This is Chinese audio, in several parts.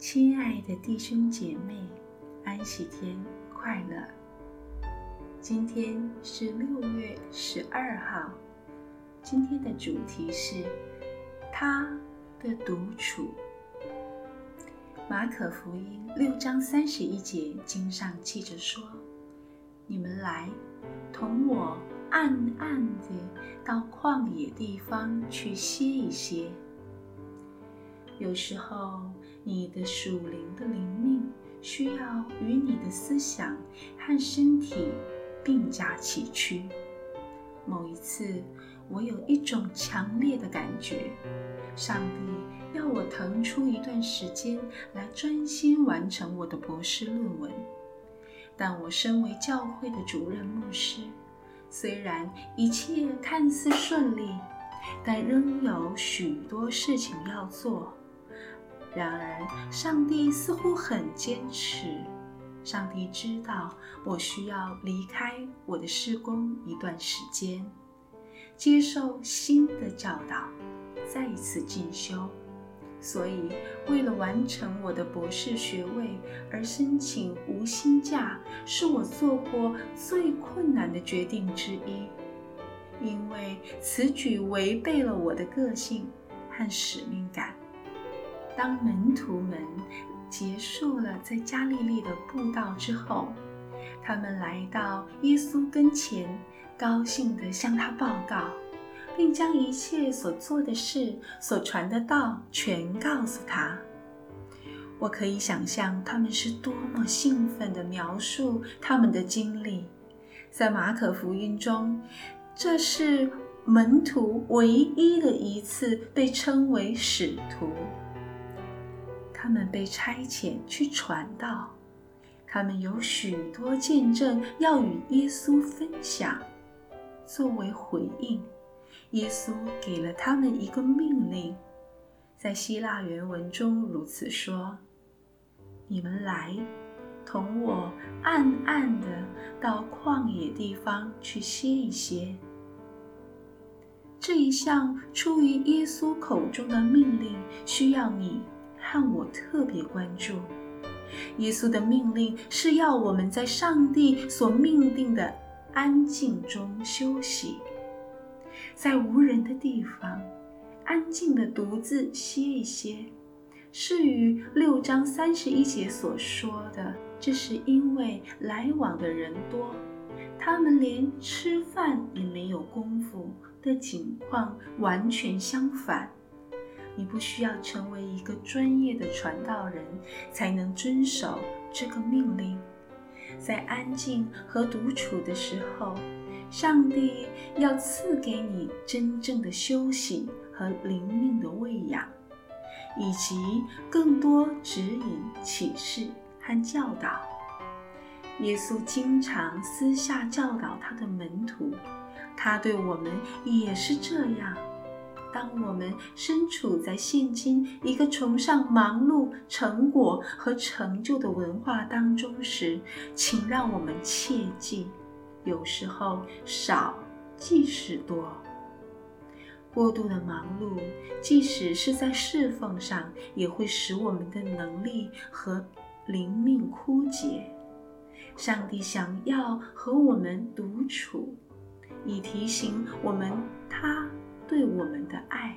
亲爱的弟兄姐妹，安息天快乐！今天是六月十二号，今天的主题是他的独处。马可福音六章三十一节经上记着说：“你们来，同我暗暗地到旷野地方去歇一歇。”有时候，你的属灵的灵命需要与你的思想和身体并驾齐驱。某一次，我有一种强烈的感觉，上帝要我腾出一段时间来专心完成我的博士论文。但我身为教会的主任牧师，虽然一切看似顺利，但仍有许多事情要做。然而，上帝似乎很坚持。上帝知道我需要离开我的事工一段时间，接受新的教导，再一次进修。所以，为了完成我的博士学位而申请无薪假，是我做过最困难的决定之一，因为此举违背了我的个性和使命感。当门徒们结束了在加利利的布道之后，他们来到耶稣跟前，高兴地向他报告，并将一切所做的事、所传的道全告诉他。我可以想象他们是多么兴奋地描述他们的经历。在马可福音中，这是门徒唯一的一次被称为使徒。他们被差遣去传道，他们有许多见证要与耶稣分享。作为回应，耶稣给了他们一个命令，在希腊原文中如此说：“你们来，同我暗暗的到旷野地方去歇一歇。”这一项出于耶稣口中的命令，需要你。和我特别关注，耶稣的命令是要我们在上帝所命定的安静中休息，在无人的地方，安静地独自歇一歇，是与六章三十一节所说的，这是因为来往的人多，他们连吃饭也没有功夫的情况完全相反。你不需要成为一个专业的传道人，才能遵守这个命令。在安静和独处的时候，上帝要赐给你真正的休息和灵命的喂养，以及更多指引、启示和教导。耶稣经常私下教导他的门徒，他对我们也是这样。当我们身处在现今一个崇尚忙碌、成果和成就的文化当中时，请让我们切记：有时候少即是多。过度的忙碌，即使是在侍奉上，也会使我们的能力和灵命枯竭。上帝想要和我们独处，以提醒我们他。对我们的爱，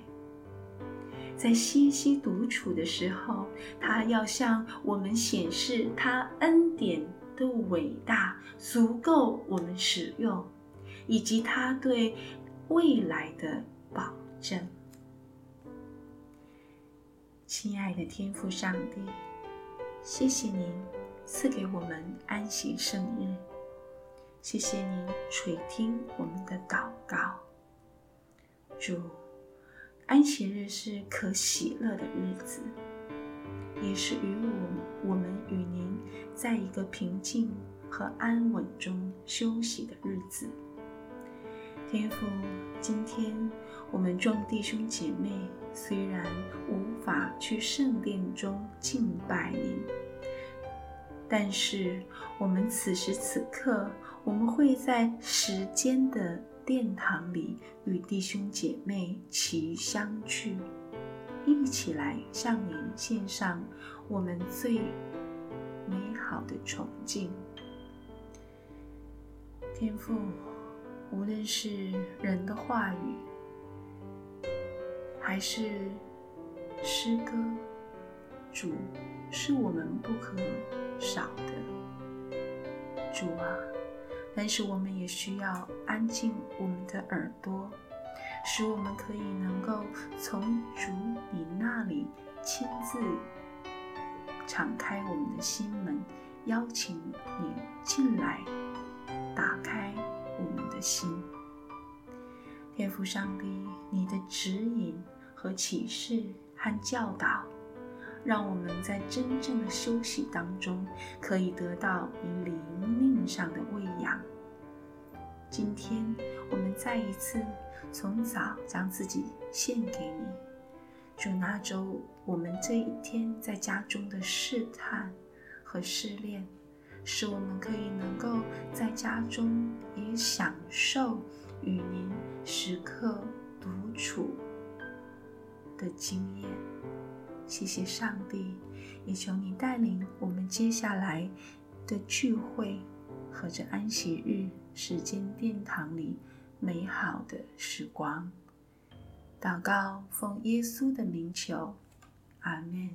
在歇息独处的时候，他要向我们显示他恩典的伟大，足够我们使用，以及他对未来的保证。亲爱的天父上帝，谢谢您赐给我们安息圣日，谢谢您垂听我们的祷告。主，安息日是可喜乐的日子，也是与我我们与您在一个平静和安稳中休息的日子。天父，今天我们众弟兄姐妹虽然无法去圣殿中敬拜您，但是我们此时此刻，我们会在时间的殿堂里与弟兄姐妹齐相聚，一起来向您献上我们最美好的崇敬。天父，无论是人的话语，还是诗歌，主是我们不可少的。主啊，但是我们也需要安静我们的耳朵。使我们可以能够从主你那里亲自敞开我们的心门，邀请你进来，打开我们的心。天父上帝，你的指引和启示和教导，让我们在真正的休息当中，可以得到你灵命上的喂养。今天我们再一次。从早将自己献给你，主，那周我们这一天在家中的试探和试炼，使我们可以能够在家中也享受与您时刻独处的经验。谢谢上帝，也求你带领我们接下来的聚会和这安息日时间殿堂里。美好的时光，祷告，奉耶稣的名求，阿门。